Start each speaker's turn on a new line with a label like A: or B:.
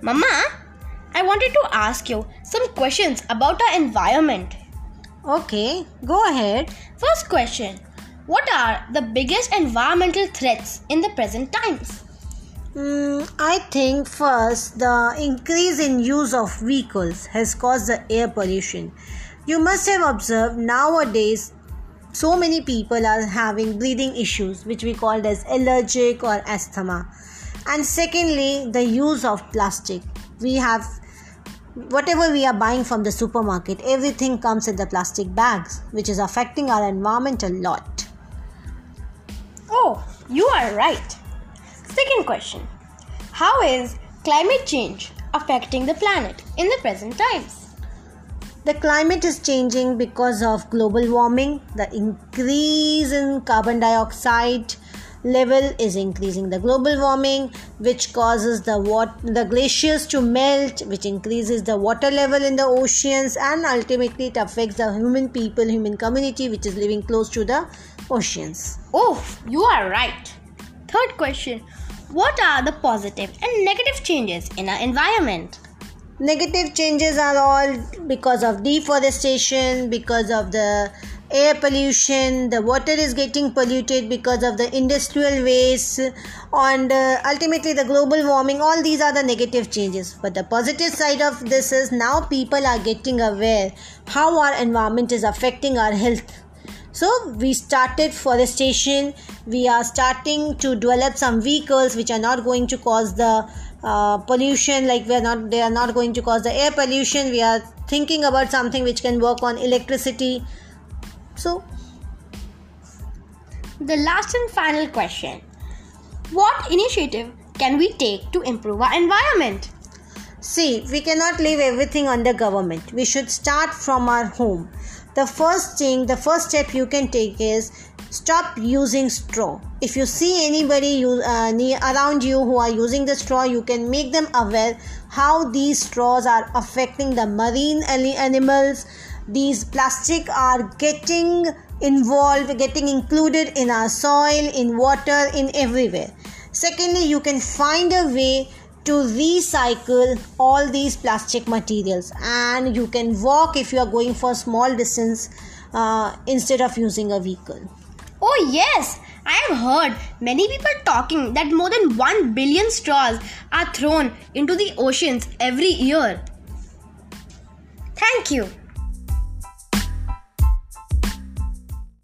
A: Mama, I wanted to ask you some questions about our environment.
B: Okay, go ahead.
A: First question What are the biggest environmental threats in the present times?
B: Mm, I think first the increase in use of vehicles has caused the air pollution. You must have observed nowadays so many people are having breathing issues which we called as allergic or asthma. And secondly, the use of plastic. We have whatever we are buying from the supermarket, everything comes in the plastic bags, which is affecting our environment a lot.
A: Oh, you are right. Second question How is climate change affecting the planet in the present times?
B: The climate is changing because of global warming, the increase in carbon dioxide level is increasing the global warming which causes the wat- the glaciers to melt which increases the water level in the oceans and ultimately it affects the human people human community which is living close to the oceans
A: Oh, you are right. Third question What are the positive and negative changes in our environment?
B: negative changes are all because of deforestation because of the air pollution the water is getting polluted because of the industrial waste and uh, ultimately the global warming all these are the negative changes. But the positive side of this is now people are getting aware how our environment is affecting our health. So we started forestation. We are starting to develop some vehicles which are not going to cause the uh, pollution like we are not they are not going to cause the air pollution. We are thinking about something which can work on electricity so
A: The last and final question. What initiative can we take to improve our environment?
B: see we cannot leave everything on the government. We should start from our home. The first thing the first step you can take is stop using straw. If you see anybody you, uh, near, around you who are using the straw you can make them aware how these straws are affecting the marine animals these plastic are getting involved getting included in our soil in water in everywhere secondly you can find a way to recycle all these plastic materials and you can walk if you are going for small distance uh, instead of using a vehicle
A: Oh, yes! I have heard many people talking that more than 1 billion straws are thrown into the oceans every year. Thank you.